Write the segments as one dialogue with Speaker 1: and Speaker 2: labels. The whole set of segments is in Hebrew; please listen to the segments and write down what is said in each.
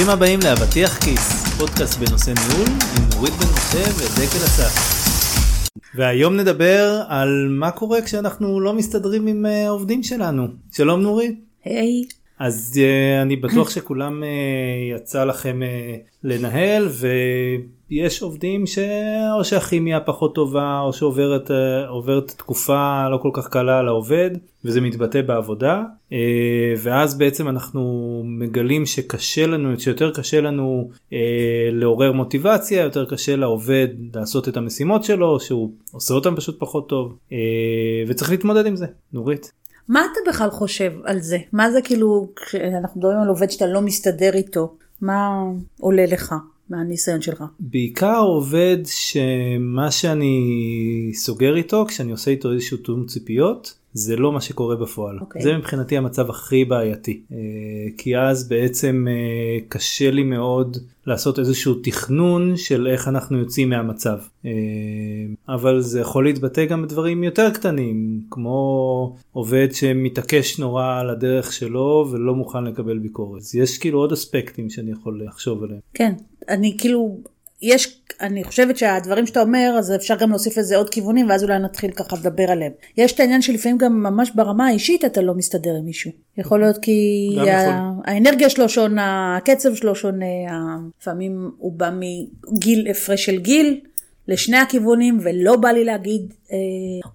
Speaker 1: ברוכים הבאים לאבטיח כיס, פודקאסט בנושא ניהול עם נורית בן משה ודקל אסף. והיום נדבר על מה קורה כשאנחנו לא מסתדרים עם אה, העובדים שלנו. שלום נורית.
Speaker 2: היי.
Speaker 1: אז uh, אני בטוח שכולם uh, יצא לכם uh, לנהל ויש עובדים שאו שהכימיה פחות טובה או שעוברת uh, עוברת תקופה לא כל כך קלה לעובד וזה מתבטא בעבודה uh, ואז בעצם אנחנו מגלים שקשה לנו שיותר קשה לנו uh, לעורר מוטיבציה יותר קשה לעובד לעשות את המשימות שלו שהוא עושה אותם פשוט פחות טוב וצריך להתמודד עם זה נורית.
Speaker 2: מה אתה בכלל חושב על זה? מה זה כאילו, כשאנחנו מדברים על עובד שאתה לא מסתדר איתו, מה עולה לך מהניסיון שלך?
Speaker 1: בעיקר עובד שמה שאני סוגר איתו, כשאני עושה איתו איזשהו תאום ציפיות, זה לא מה שקורה בפועל. Okay. אוקיי. זה מבחינתי המצב הכי בעייתי. אה, כי אז בעצם אה, קשה לי מאוד לעשות איזשהו תכנון של איך אנחנו יוצאים מהמצב. אה, אבל זה יכול להתבטא גם בדברים יותר קטנים, כמו עובד שמתעקש נורא על הדרך שלו ולא מוכן לקבל ביקורת. אז יש כאילו עוד אספקטים שאני יכול לחשוב עליהם.
Speaker 2: כן, אני כאילו... יש, אני חושבת שהדברים שאתה אומר, אז אפשר גם להוסיף לזה עוד כיוונים, ואז אולי נתחיל ככה לדבר עליליהם. יש את העניין שלפעמים גם ממש ברמה האישית אתה לא מסתדר עם מישהו. יכול להיות כי ה- האנרגיה שלו שונה, הקצב שלו שונה, לפעמים הוא בא מגיל, הפרש של גיל. לשני הכיוונים ולא בא לי להגיד אה,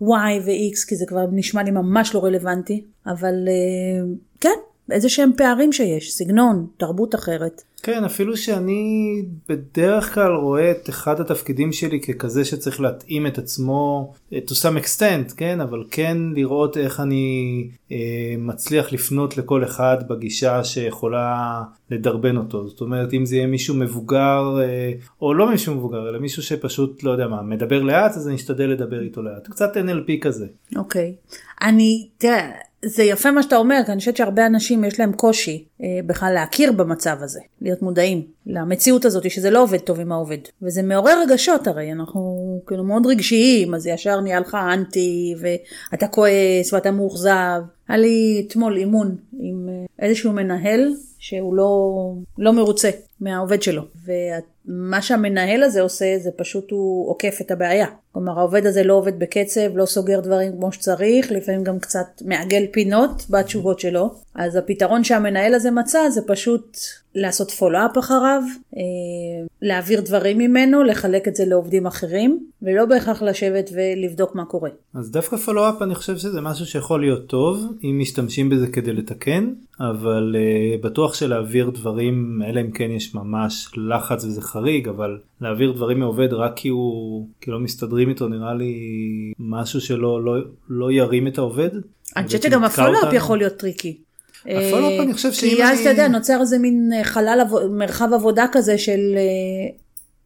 Speaker 2: y ו-x כי זה כבר נשמע לי ממש לא רלוונטי אבל אה, כן איזה שהם פערים שיש סגנון תרבות אחרת.
Speaker 1: כן, אפילו שאני בדרך כלל רואה את אחד התפקידים שלי ככזה שצריך להתאים את עצמו to some extent, כן, אבל כן לראות איך אני אה, מצליח לפנות לכל אחד בגישה שיכולה לדרבן אותו. זאת אומרת, אם זה יהיה מישהו מבוגר, אה, או לא מישהו מבוגר, אלא מישהו שפשוט, לא יודע מה, מדבר לאט, אז אני אשתדל לדבר איתו לאט. קצת NLP כזה.
Speaker 2: אוקיי. Okay. אני, תראה, זה יפה מה שאתה אומר, כי אני חושבת שהרבה אנשים יש להם קושי אה, בכלל להכיר במצב הזה, להיות מודעים למציאות הזאת שזה לא עובד טוב עם העובד. וזה מעורר רגשות הרי, אנחנו כאילו מאוד רגשיים, אז ישר נהיה לך אנטי, ואתה כועס ואתה מאוכזב. היה לי אתמול אימון עם אה, איזשהו מנהל שהוא לא, לא מרוצה מהעובד שלו. ומה שהמנהל הזה עושה זה פשוט הוא עוקף את הבעיה. כלומר העובד הזה לא עובד בקצב, לא סוגר דברים כמו שצריך, לפעמים גם קצת מעגל פינות בתשובות שלו. אז הפתרון שהמנהל הזה מצא זה פשוט לעשות פולו-אפ אחריו, אה, להעביר דברים ממנו, לחלק את זה לעובדים אחרים, ולא בהכרח לשבת ולבדוק מה קורה.
Speaker 1: אז דווקא follow-up אני חושב שזה משהו שיכול להיות טוב, אם משתמשים בזה כדי לתקן, אבל אה, בטוח שלהעביר דברים, אלא אם כן יש ממש לחץ וזה חריג, אבל להעביר דברים מעובד רק כי הוא, כי לא מסתדרים איתו נראה לי משהו שלא לא, לא ירים את העובד.
Speaker 2: אני חושבת שגם ה follow-up יכול להיות טריקי.
Speaker 1: הפולו-אפ אני חושב שאם אני...
Speaker 2: כי אז אתה יודע נוצר איזה מין אה, חלל מרחב עבודה כזה של אה,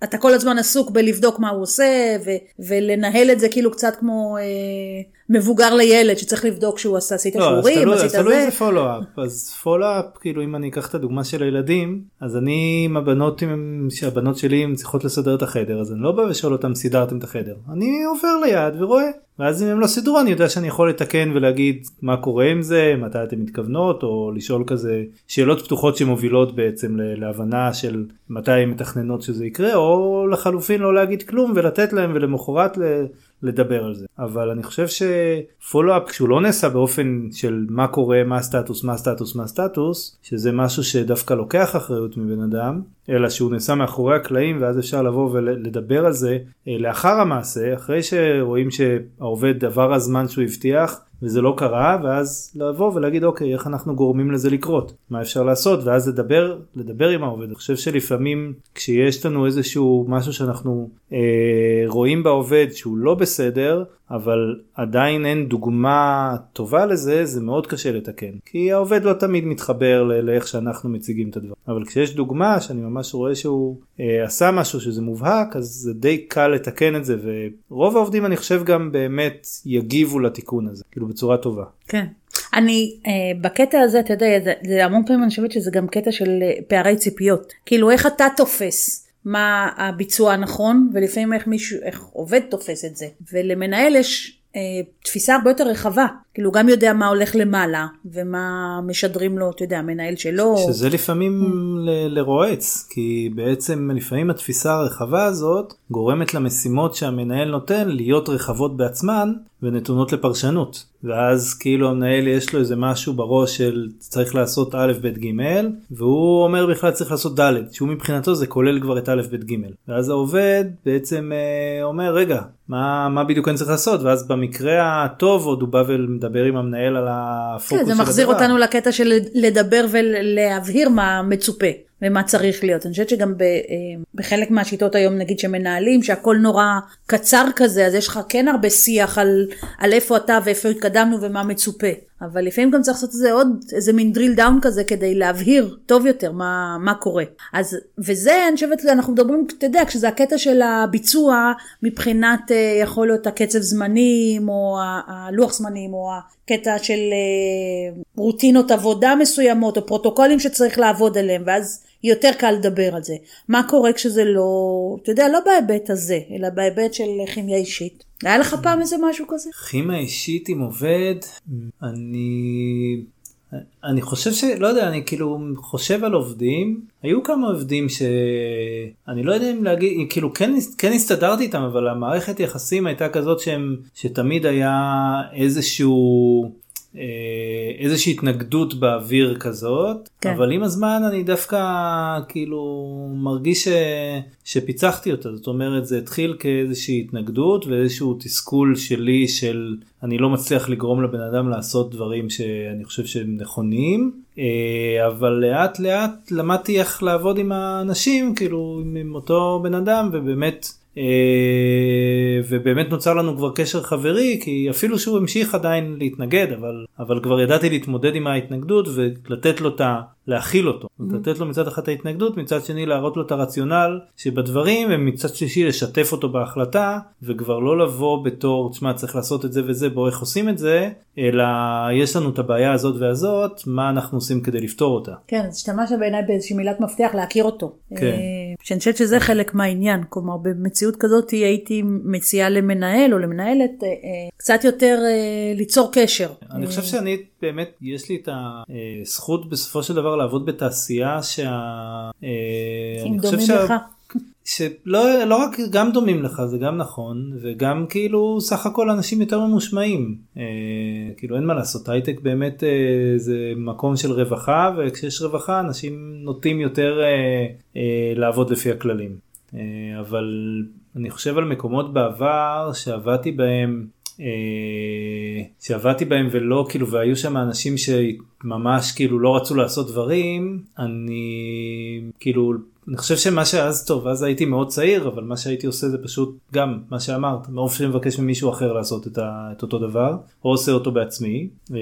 Speaker 2: אתה כל הזמן עסוק בלבדוק מה הוא עושה ולנהל את זה כאילו קצת כמו אה, מבוגר לילד שצריך לבדוק שהוא עשה עשית
Speaker 1: לא,
Speaker 2: שיעורים,
Speaker 1: עשית זה. אז תלוי איזה פולו-אפ, אז פולו-אפ כאילו אם אני אקח את הדוגמה של הילדים אז אני עם הבנות, עם, שהבנות שלי צריכות לסדר את החדר אז אני לא בא ושואל אותם סידרתם את החדר, אני עובר ליד ורואה. ואז אם הם לא סידרו אני יודע שאני יכול לתקן ולהגיד מה קורה עם זה, מתי אתם מתכוונות? או לשאול כזה שאלות פתוחות שמובילות בעצם להבנה של מתי הן מתכננות שזה יקרה או לחלופין לא להגיד כלום ולתת להם ולמחרת לדבר על זה. אבל אני חושב שפולו-אפ כשהוא לא נעשה באופן של מה קורה מה הסטטוס מה הסטטוס מה הסטטוס שזה משהו שדווקא לוקח אחריות מבן אדם אלא שהוא נעשה מאחורי הקלעים ואז אפשר לבוא ולדבר על זה אה, לאחר המעשה אחרי שרואים שהעובד עבר הזמן שהוא הבטיח וזה לא קרה ואז לבוא ולהגיד אוקיי איך אנחנו גורמים לזה לקרות? מה אפשר לעשות? ואז לדבר לדבר עם העובד. אני חושב שלפעמים כשיש לנו איזשהו משהו שאנחנו אה, רואים בעובד שהוא לא בסדר אבל עדיין אין דוגמה טובה לזה זה מאוד קשה לתקן כי העובד לא תמיד מתחבר לאיך שאנחנו מציגים את הדבר אבל כשיש דוגמה שאני ממש רואה שהוא אה, עשה משהו שזה מובהק אז זה די קל לתקן את זה ורוב העובדים אני חושב גם באמת יגיבו לתיקון הזה כאילו בצורה טובה.
Speaker 2: כן. אני אה, בקטע הזה אתה יודע זה, זה המון פעמים אני חושבת שזה גם קטע של אה, פערי ציפיות כאילו איך אתה תופס מה הביצוע הנכון ולפעמים איך מישהו איך עובד תופס את זה. ולמנהל יש אה, תפיסה הרבה יותר רחבה כאילו גם יודע מה הולך למעלה, ומה משדרים לו, אתה יודע, המנהל שלו.
Speaker 1: שזה לפעמים ל- לרועץ, כי בעצם לפעמים התפיסה הרחבה הזאת גורמת למשימות שהמנהל נותן להיות רחבות בעצמן ונתונות לפרשנות. ואז כאילו המנהל יש לו איזה משהו בראש של צריך לעשות א' ב' ג' והוא אומר בכלל צריך לעשות ד' שהוא מבחינתו זה כולל כבר את א' ב' ג' ואז העובד בעצם אה, אומר רגע מה מה בדיוק אני צריך לעשות ואז במקרה הטוב עוד הוא בא ומדבר עם המנהל על הפוקוס
Speaker 2: כן, זה
Speaker 1: של
Speaker 2: מחזיר
Speaker 1: הדבר.
Speaker 2: אותנו לקטע של לדבר ולהבהיר מה מצופה. ומה צריך להיות. אני חושבת שגם ב, אה, בחלק מהשיטות היום נגיד שמנהלים שהכל נורא קצר כזה אז יש לך כן הרבה שיח על, על איפה אתה ואיפה התקדמנו ומה מצופה. אבל לפעמים גם צריך לעשות איזה עוד איזה מין drill down כזה כדי להבהיר טוב יותר מה, מה קורה. אז וזה אני חושבת אנחנו מדברים אתה יודע כשזה הקטע של הביצוע מבחינת אה, יכול להיות הקצב זמנים או הלוח זמנים או הקטע של אה, רוטינות עבודה מסוימות או פרוטוקולים שצריך לעבוד עליהם ואז יותר קל לדבר על זה. מה קורה כשזה לא, אתה יודע, לא בהיבט הזה, אלא בהיבט של כימיה אישית. היה לך פעם איזה משהו כזה?
Speaker 1: כימיה אישית עם עובד אני אני חושב שלא יודע אני כאילו חושב על עובדים היו כמה עובדים שאני לא יודע אם להגיד כאילו כן כן הסתדרתי איתם אבל המערכת יחסים הייתה כזאת שהם שתמיד היה איזשהו איזושהי התנגדות באוויר כזאת
Speaker 2: כן.
Speaker 1: אבל עם הזמן אני דווקא כאילו מרגיש ש, שפיצחתי אותה זאת אומרת זה התחיל כאיזושהי התנגדות ואיזשהו תסכול שלי של אני לא מצליח לגרום לבן אדם לעשות דברים שאני חושב שהם נכונים אה, אבל לאט לאט למדתי איך לעבוד עם האנשים כאילו עם אותו בן אדם ובאמת. אה, ובאמת נוצר לנו כבר קשר חברי כי אפילו שהוא המשיך עדיין להתנגד אבל אבל כבר ידעתי להתמודד עם ההתנגדות ולתת לו את ה... להכיל אותו לתת לו מצד אחד ההתנגדות מצד שני להראות לו את הרציונל שבדברים ומצד שלישי לשתף אותו בהחלטה וכבר לא לבוא בתור תשמע צריך לעשות את זה וזה בוא איך עושים את זה אלא יש לנו את הבעיה הזאת והזאת מה אנחנו עושים כדי לפתור אותה.
Speaker 2: כן, אז השתמשת בעיניי באיזושהי מילת מפתח להכיר אותו.
Speaker 1: כן.
Speaker 2: שאני חושבת שזה חלק מהעניין, כלומר במציאות כזאת הייתי מציעה למנהל או למנהלת אה, אה, קצת יותר אה, ליצור קשר.
Speaker 1: אני חושב שאני באמת יש לי את הזכות בסופו של דבר לעבוד בתעשייה שה...
Speaker 2: אם דומים
Speaker 1: שה-
Speaker 2: לך.
Speaker 1: שלא לא רק גם דומים לך זה גם נכון וגם כאילו סך הכל אנשים יותר ממושמעים. אה, כאילו אין מה לעשות הייטק באמת אה, זה מקום של רווחה וכשיש רווחה אנשים נוטים יותר אה, אה, לעבוד לפי הכללים. אה, אבל אני חושב על מקומות בעבר שעבדתי בהם אה, שעבדתי בהם ולא כאילו והיו שם אנשים שממש כאילו לא רצו לעשות דברים אני כאילו אני חושב שמה שאז טוב אז הייתי מאוד צעיר אבל מה שהייתי עושה זה פשוט גם מה שאמרת מרוב שאני מבקש ממישהו אחר לעשות את, ה, את אותו דבר או עושה אותו בעצמי אה,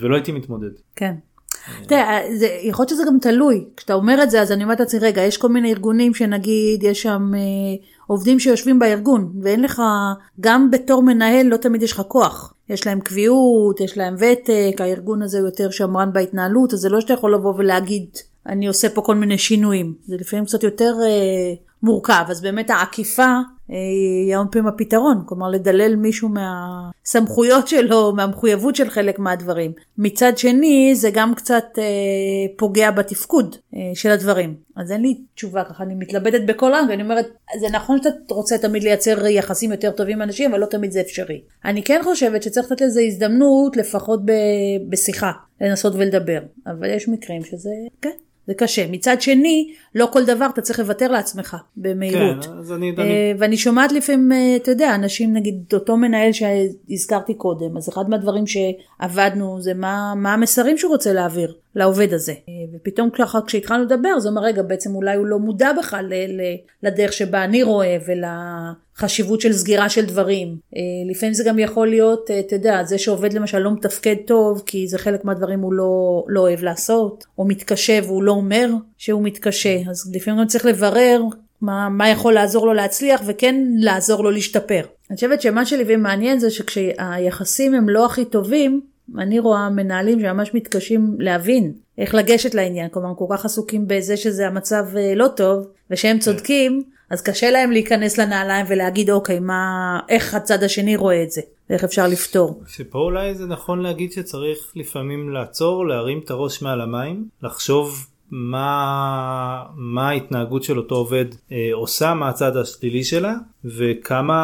Speaker 1: ולא הייתי מתמודד.
Speaker 2: כן. יודע, זה- יכול להיות שזה גם תלוי. כשאתה אומר את זה, אז אני אומרת לעצמי, רגע, יש כל מיני ארגונים שנגיד, יש שם אה, עובדים שיושבים בארגון, ואין לך, גם בתור מנהל לא תמיד יש לך כוח. יש להם קביעות, יש להם ותק, הארגון הזה הוא יותר שמרן בהתנהלות, אז זה לא שאתה יכול לבוא ולהגיד, אני עושה פה כל מיני שינויים. זה לפעמים קצת יותר אה, מורכב, אז באמת העקיפה אה, היא הרבה פעמים הפתרון, כלומר לדלל מישהו מהסמכויות שלו, מהמחויבות של חלק מהדברים. מצד שני, זה גם קצת אה, פוגע בתפקוד אה, של הדברים. אז אין לי תשובה ככה, אני מתלבטת בכל העם, ואני אומרת, זה נכון שאתה רוצה תמיד לייצר יחסים יותר טובים עם אנשים, אבל לא תמיד זה אפשרי. אני כן חושבת שצריך לתת לזה הזדמנות, לפחות ב, בשיחה, לנסות ולדבר. אבל יש מקרים שזה, כן. זה קשה. מצד שני, לא כל דבר אתה צריך לוותר לעצמך במהירות.
Speaker 1: כן, אז אני,
Speaker 2: אה,
Speaker 1: אני
Speaker 2: ואני שומעת לפעמים, אה, אתה יודע, אנשים, נגיד אותו מנהל שהזכרתי קודם, אז אחד מהדברים שעבדנו זה מה, מה המסרים שהוא רוצה להעביר לעובד הזה. ופתאום ככה כשהתחלנו לדבר, זה אומר, רגע, בעצם אולי הוא לא מודע בכלל לדרך שבה אני רואה ולחשיבות של סגירה של דברים. אה, לפעמים זה גם יכול להיות, אה, אתה יודע, זה שעובד למשל לא מתפקד טוב, כי זה חלק מהדברים הוא לא, לא אוהב לעשות, או מתקשה והוא לא אומר שהוא מתקשה, אז לפעמים גם צריך לברר מה, מה יכול לעזור לו להצליח וכן לעזור לו להשתפר. אני חושבת שמה שלי מעניין זה שכשהיחסים הם לא הכי טובים, אני רואה מנהלים שממש מתקשים להבין איך לגשת לעניין, כלומר הם כל כך עסוקים בזה שזה המצב אה, לא טוב ושהם צודקים, אז קשה להם להיכנס לנעליים ולהגיד אוקיי מה איך הצד השני רואה את זה ואיך אפשר לפתור.
Speaker 1: שפה אולי זה נכון להגיד שצריך לפעמים לעצור להרים את הראש מעל המים לחשוב מה, מה ההתנהגות של אותו עובד אה, עושה, מה הצד השלילי שלה, וכמה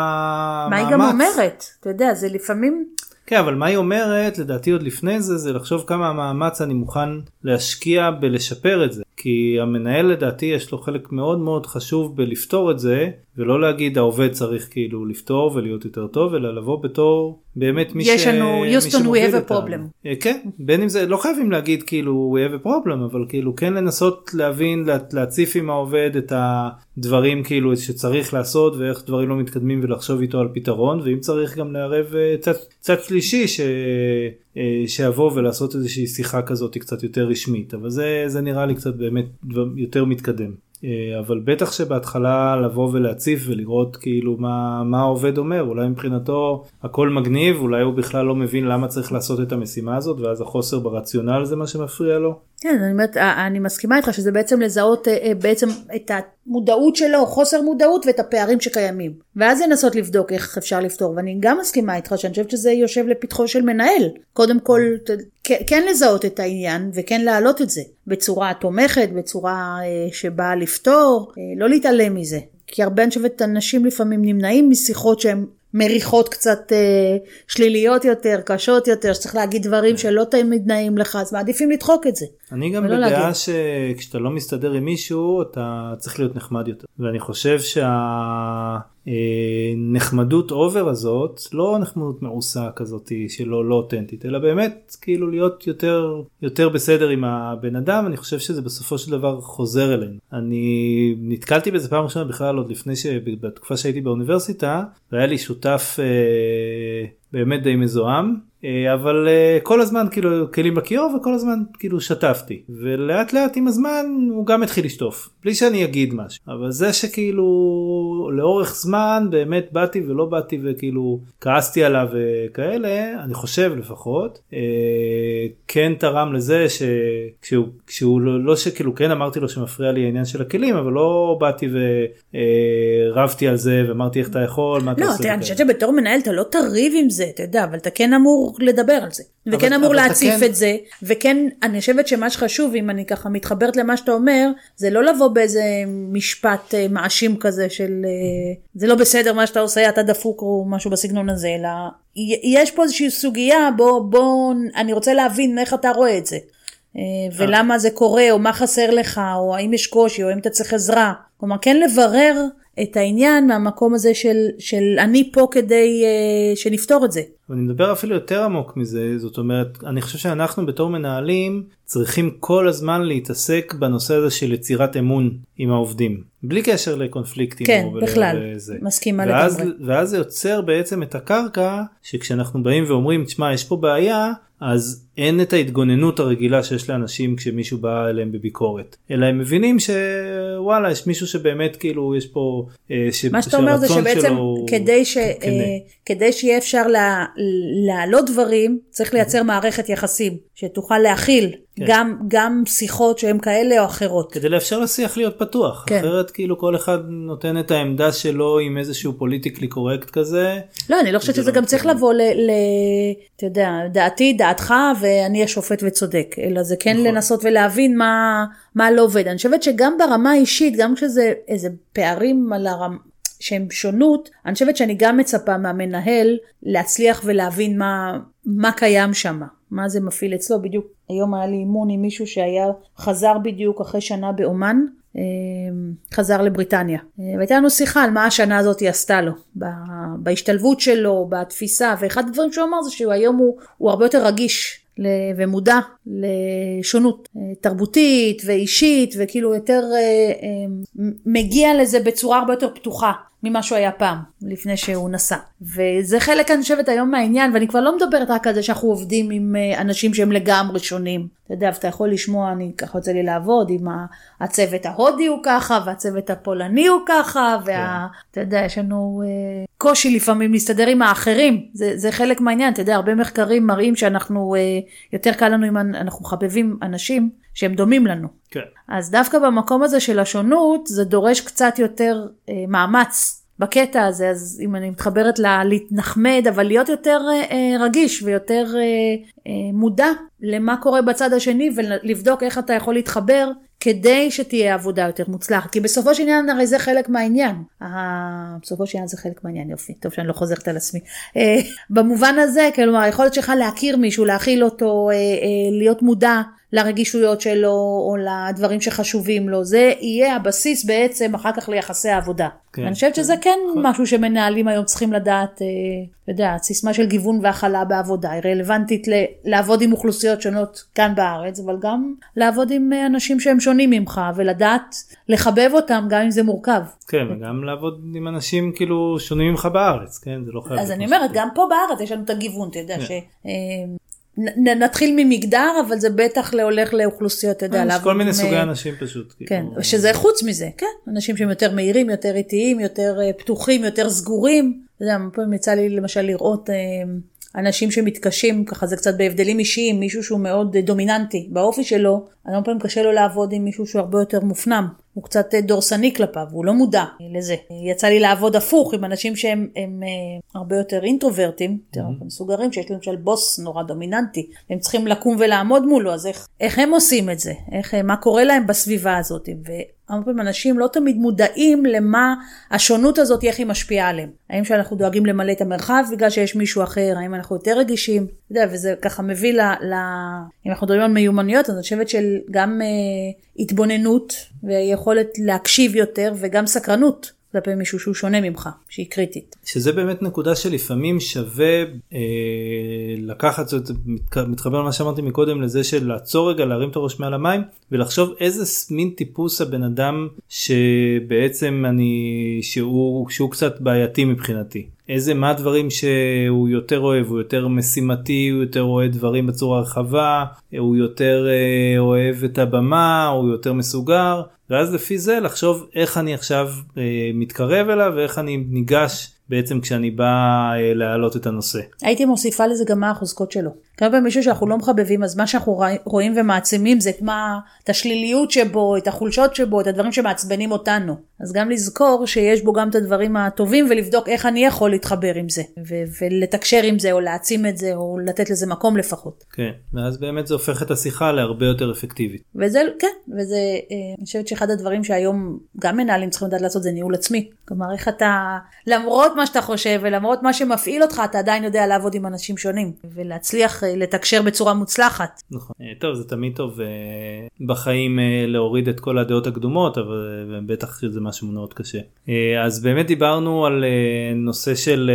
Speaker 2: מה
Speaker 1: מאמץ.
Speaker 2: היא גם אומרת, אתה יודע, זה לפעמים,
Speaker 1: כן, אבל מה היא אומרת, לדעתי עוד לפני זה, זה לחשוב כמה מאמץ אני מוכן להשקיע בלשפר את זה. כי המנהל לדעתי יש לו חלק מאוד מאוד חשוב בלפתור את זה, ולא להגיד העובד צריך כאילו לפתור ולהיות יותר טוב, אלא לבוא בתור באמת מי,
Speaker 2: יש
Speaker 1: ש...
Speaker 2: לנו,
Speaker 1: מי
Speaker 2: Houston,
Speaker 1: שמוביל
Speaker 2: we have a
Speaker 1: אותנו.
Speaker 2: problem.
Speaker 1: אה, כן, בין אם זה, לא חייבים להגיד כאילו we have a problem, אבל כאילו כן לנסות להבין, לה, להציף עם העובד את הדברים כאילו שצריך לעשות ואיך דברים לא מתקדמים ולחשוב איתו על פתרון, ואם צריך גם לערב אה, צד, צד שלישי ש... אה, שיבוא ולעשות איזושהי שיחה כזאת קצת יותר רשמית, אבל זה, זה נראה לי קצת באמת יותר מתקדם. אה, אבל בטח שבהתחלה לבוא ולהציף ולראות כאילו מה, מה העובד אומר, אולי מבחינתו הכל מגניב, אולי הוא בכלל לא מבין למה צריך לעשות את המשימה הזאת, ואז החוסר ברציונל זה מה שמפריע לו.
Speaker 2: כן, אני אומרת, אה, אני מסכימה איתך שזה בעצם לזהות אה, אה, בעצם את המודעות שלו, חוסר מודעות ואת הפערים שקיימים. ואז לנסות לבדוק איך אפשר לפתור, ואני גם מסכימה איתך שאני חושבת שזה יושב לפתחו של מנהל. קודם כל, כן- לזהות את העניין וכן להעלות את זה בצורה תומכת, בצורה אה, שבאה לפתור, לא להתעלם מזה. כי הרבה אנשים לפעמים נמנעים משיחות שהן מריחות קצת אה, שליליות יותר, קשות יותר, שצריך להגיד דברים שלא תמיד נעים לך, אז מעדיפים לדחוק את זה.
Speaker 1: אני גם בדעה
Speaker 2: להגיד.
Speaker 1: שכשאתה לא מסתדר עם מישהו אתה צריך להיות נחמד יותר ואני חושב שהנחמדות אובר הזאת לא נחמדות מעושה כזאת שלא לא אותנטית אלא באמת כאילו להיות יותר יותר בסדר עם הבן אדם אני חושב שזה בסופו של דבר חוזר אלינו. אני נתקלתי בזה פעם ראשונה בכלל עוד לפני שבתקופה שהייתי באוניברסיטה והיה לי שותף אה, באמת די מזוהם אה, אבל אה, כל הזמן כאילו כלים לכיור וכל הזמן כאילו שטפתי. ולאט לאט עם הזמן הוא גם התחיל לשטוף. בלי שאני אגיד משהו. אבל זה שכאילו לאורך זמן באמת באתי ולא באתי וכאילו כעסתי עליו וכאלה אני חושב לפחות אה, כן תרם לזה שכשהוא כשהוא לא, לא שכאילו כן אמרתי לו שמפריע לי העניין של הכלים אבל לא באתי ורבתי על זה ואמרתי איך אתה יכול מה אתה
Speaker 2: לא,
Speaker 1: עושה
Speaker 2: תראה, אני. חושבת שבתור מנהל אתה לא תריב עם זה, אתה יודע, אבל אתה כן אמור לדבר על זה. וכן אמור
Speaker 1: אבל
Speaker 2: להציף
Speaker 1: כן-
Speaker 2: את זה, וכן, אני חושבת שמה שחשוב, אם אני ככה מתחברת למה שאתה אומר, זה לא לבוא באיזה משפט אה, מאשים כזה של אה, זה לא בסדר מה שאתה עושה, אתה דפוק או משהו בסגנון הזה, אלא יש פה איזושהי סוגיה, בוא, בוא, אני רוצה להבין איך אתה רואה את זה. אה, ולמה זה קורה, או מה חסר לך, או האם יש קושי, או האם אתה צריך עזרה. כלומר, כן לברר את העניין מהמקום הזה של, של אני פה כדי uh, שנפתור את זה.
Speaker 1: אני מדבר אפילו יותר עמוק מזה זאת אומרת אני חושב שאנחנו בתור מנהלים צריכים כל הזמן להתעסק בנושא הזה של יצירת אמון עם העובדים בלי קשר לקונפליקטים.
Speaker 2: כן,
Speaker 1: או
Speaker 2: בכלל,
Speaker 1: וזה.
Speaker 2: מסכימה
Speaker 1: ואז,
Speaker 2: לגמרי.
Speaker 1: ואז זה יוצר בעצם את הקרקע שכשאנחנו באים ואומרים תשמע יש פה בעיה אז אין את ההתגוננות הרגילה שיש לאנשים כשמישהו בא אליהם בביקורת אלא הם מבינים שוואלה יש מישהו שבאמת כאילו יש פה אה, ש...
Speaker 2: מה שאתה אומר זה שבעצם
Speaker 1: שלו
Speaker 2: כדי, ש,
Speaker 1: כן.
Speaker 2: אה, כדי שיהיה אפשר לה, להעלות דברים, צריך לייצר מערכת יחסים שתוכל להכיל
Speaker 1: כן.
Speaker 2: גם, גם שיחות שהן כאלה או אחרות.
Speaker 1: כדי לאפשר לשיח להיות פתוח
Speaker 2: כן.
Speaker 1: אחרת כאילו כל אחד נותן את העמדה שלו עם איזשהו פוליטיקלי קורקט כזה
Speaker 2: לא, אני לא חושבת
Speaker 1: זה
Speaker 2: שזה
Speaker 1: לא
Speaker 2: גם צריך. לבוא ל... ל אתה יודע, דעתי, דעתך, ואני השופט וצודק. אלא זה כן
Speaker 1: נכון.
Speaker 2: לנסות ולהבין מה, מה לא עובד. אני חושבת שגם ברמה האישית, גם כשזה איזה פערים על הרמה... שהם שונות, אני חושבת שאני גם מצפה מהמנהל להצליח ולהבין מה, מה קיים שם, מה זה מפעיל אצלו. בדיוק היום היה לי אימון עם מישהו שהיה, חזר בדיוק אחרי שנה באומן, חזר לבריטניה. אה, והייתה לנו שיחה על מה השנה הזאת היא עשתה לו, בהשתלבות שלו, בתפיסה, ואחד הדברים שהוא אמר זה שהוא היום הוא, הוא הרבה יותר רגיש. ומודע לשונות אה, תרבותית ואישית וכאילו יותר אה, אה, מגיע לזה בצורה הרבה יותר פתוחה ממה שהוא היה פעם לפני שהוא נסע. וזה חלק אני חושבת היום מהעניין ואני כבר לא מדברת רק על זה שאנחנו עובדים עם אה, אנשים שהם לגמרי שונים. אתה יודע ואתה יכול לשמוע אני ככה יוצא לי לעבוד עם הצוות ההודי הוא ככה והצוות הפולני הוא ככה ואתה יודע יש לנו אה, קושי לפעמים להסתדר עם האחרים. זה, זה חלק מהעניין אתה יודע הרבה מחקרים מראים שאנחנו אה, יותר קל לנו אם אנ- אנחנו מחבבים אנשים שהם דומים לנו.
Speaker 1: כן.
Speaker 2: אז דווקא במקום הזה של השונות, זה דורש קצת יותר אה, מאמץ בקטע הזה, אז אם אני מתחברת ל- להתנחמד, אבל להיות יותר אה, אה, רגיש ויותר אה, אה, מודע למה קורה בצד השני ולבדוק איך אתה יכול להתחבר כדי שתהיה עבודה יותר מוצלחת. כי בסופו של עניין הרי זה חלק מהעניין. אה, בסופו של עניין זה חלק מהעניין, יופי, טוב שאני לא חוזרת על עצמי. אה, במובן הזה, כלומר, היכולת שלך להכיר מישהו, להכיל אותו, אה, אה, להיות מודע לרגישויות שלו או לדברים שחשובים לו, זה יהיה הבסיס בעצם אחר כך ליחסי העבודה.
Speaker 1: כן,
Speaker 2: אני חושבת
Speaker 1: כן,
Speaker 2: שזה כן
Speaker 1: נכון.
Speaker 2: משהו שמנהלים היום צריכים לדעת, אה, אתה יודע, הסיסמה של גיוון והכלה בעבודה היא רלוונטית ל- לעבוד עם אוכלוסיות שונות כאן בארץ, אבל גם לעבוד עם אה, אנשים שהם שונים ממך ולדעת לחבב אותם גם אם זה מורכב.
Speaker 1: כן, וגם לעבוד עם אנשים כאילו שונים ממך בארץ, כן? זה לא חייב.
Speaker 2: אז אני אומרת. גם פה בארץ יש לנו את הגיוון, אתה יודע,
Speaker 1: כן.
Speaker 2: ש... אה, נתחיל ממגדר, אבל זה בטח הולך לאוכלוסיות, אתה יודע,
Speaker 1: אה, יש
Speaker 2: לעבוד
Speaker 1: כל מיני סוגי
Speaker 2: אה,
Speaker 1: אנשים פשוט.
Speaker 2: כן,
Speaker 1: כאילו.
Speaker 2: שזה חוץ מזה, כן, אנשים שהם יותר מהירים, יותר איטיים, יותר פתוחים, יותר סגורים. אתה יודע, פעמים יצא לי למשל לראות אנשים שמתקשים, ככה זה קצת בהבדלים אישיים, מישהו שהוא מאוד דומיננטי באופי שלו, אז הרבה פעמים קשה לו לעבוד עם מישהו שהוא הרבה יותר מופנם. הוא קצת אה, דורסני כלפיו, הוא לא מודע לזה. יצא לי לעבוד הפוך עם אנשים שהם הם, אה, הרבה יותר אינטרוברטים, יותר מסוגרים, שיש להם למשל בוס נורא דומיננטי, הם צריכים לקום ולעמוד מולו, אז איך, איך הם עושים את זה? איך, אה, מה קורה להם בסביבה הזאת? והרבה פעמים אנשים לא תמיד מודעים למה השונות הזאת, איך היא משפיעה עליהם. האם שאנחנו דואגים למלא את המרחב בגלל שיש מישהו אחר, האם אנחנו יותר רגישים, אתה יודע, וזה ככה מביא ל... ל... אם אנחנו מדברים על מיומנויות, אז אני חושבת של גם אה, התבוננות ויכולת להקשיב יותר וגם סקרנות כלפי מישהו שהוא שונה ממך, שהיא קריטית.
Speaker 1: שזה באמת נקודה שלפעמים שווה אה, לקחת, זאת מת- מתחבר למה שאמרתי מקודם לזה של לעצור רגע להרים את הראש מעל המים ולחשוב איזה מין טיפוס הבן אדם שבעצם אני שהוא שהוא קצת בעייתי מבחינתי. איזה מה הדברים שהוא יותר אוהב, הוא יותר משימתי, הוא יותר רואה דברים בצורה רחבה, הוא יותר אה, אוהב את הבמה, הוא יותר מסוגר, ואז לפי זה לחשוב איך אני עכשיו אה, מתקרב אליו ואיך אני ניגש בעצם כשאני בא אה, להעלות את הנושא.
Speaker 2: הייתי מוסיפה לזה גם מה החוזקות שלו. גם במישהו שאנחנו לא מחבבים, אז מה שאנחנו רואים ומעצימים זה מה, את השליליות שבו, את החולשות שבו, את הדברים שמעצבנים אותנו. אז גם לזכור שיש בו גם את הדברים הטובים ולבדוק איך אני יכול להתחבר עם זה, ו- ולתקשר עם זה, או להעצים את זה, או לתת לזה מקום לפחות.
Speaker 1: כן, ואז באמת זה הופך את השיחה להרבה יותר אפקטיבית.
Speaker 2: וזה, כן, וזה, אה, אני חושבת שאחד הדברים שהיום גם מנהלים צריכים לדעת לעשות זה ניהול עצמי. כלומר, איך אתה, למרות מה שאתה חושב ולמרות מה שמפעיל אותך, אתה עדיין יודע לעבוד עם אנשים שונים, ולהצליח לתקשר בצורה מוצלחת.
Speaker 1: נכון. אה, טוב זה תמיד טוב אה, בחיים אה, להוריד את כל הדעות הקדומות אבל בטח שזה משהו מאוד קשה. אז באמת דיברנו על נושא של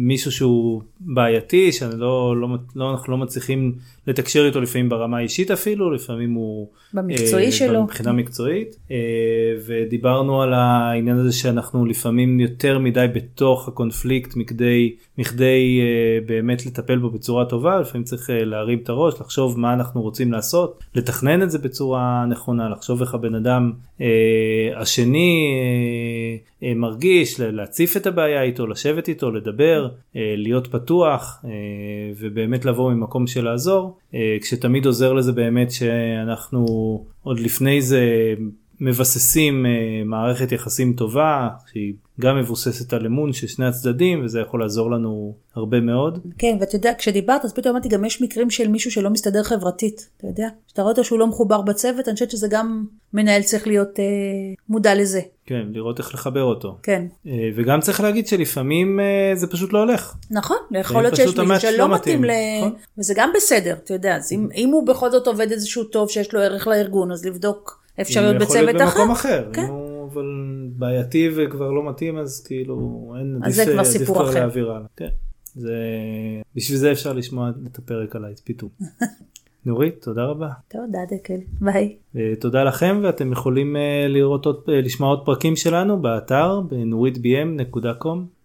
Speaker 1: מישהו שהוא בעייתי שאני לא, לא, לא אנחנו לא מצליחים לתקשר איתו לפעמים ברמה האישית אפילו לפעמים הוא
Speaker 2: במקצועי
Speaker 1: אה,
Speaker 2: שלו.
Speaker 1: מבחינה מקצועית אה, ודיברנו על העניין הזה שאנחנו לפעמים יותר מדי בתוך הקונפליקט מכדי מכדי אה, באמת לטפל בו בצורה טובה לפעמים צריך אה, להרים את הראש לחשוב מה אנחנו רוצים לעשות לתכנן את זה בצורה נכונה לחשוב איך הבן אדם אה, השני אה, מרגיש לה- להציף את הבעיה איתו לשבת איתו לדבר אה, להיות פתוח אה, ובאמת לבוא ממקום של לעזור אה, כשתמיד עוזר לזה באמת שאנחנו עוד לפני זה מבססים אה, מערכת יחסים טובה שהיא גם מבוססת על אמון של שני הצדדים וזה יכול לעזור לנו הרבה מאוד.
Speaker 2: כן, ואתה יודע, כשדיברת, אז פתאום אמרתי, גם יש מקרים של מישהו שלא מסתדר חברתית, אתה יודע? כשאתה רואה אותו שהוא לא מחובר בצוות, אני חושבת שזה גם מנהל צריך להיות אה, מודע לזה.
Speaker 1: כן, לראות איך לחבר אותו.
Speaker 2: כן.
Speaker 1: אה, וגם צריך להגיד שלפעמים אה, זה פשוט לא הולך.
Speaker 2: נכון, יכול להיות שיש מישהו שלא
Speaker 1: לא
Speaker 2: מתאים ל...
Speaker 1: מתאים, נכון.
Speaker 2: וזה גם בסדר, אתה יודע, אז אם, אם הוא בכל זאת עובד איזשהו טוב שיש לו ערך לארגון, אז לבדוק אפשרויות
Speaker 1: הוא יכול
Speaker 2: בצוות
Speaker 1: להיות
Speaker 2: אחר.
Speaker 1: במקום אחר.
Speaker 2: כן.
Speaker 1: אם הוא אבל בעייתי וכבר לא מתאים אז כאילו אין
Speaker 2: אז זה כבר סיפור אחר.
Speaker 1: להעביר הלאה. כן. זה בשביל זה אפשר לשמוע את הפרק עליי פתאום. נורית תודה רבה.
Speaker 2: תודה דקל, ביי.
Speaker 1: תודה לכם ואתם יכולים אה, לראות עוד, אה, לשמוע עוד פרקים שלנו באתר בנוריתbm.com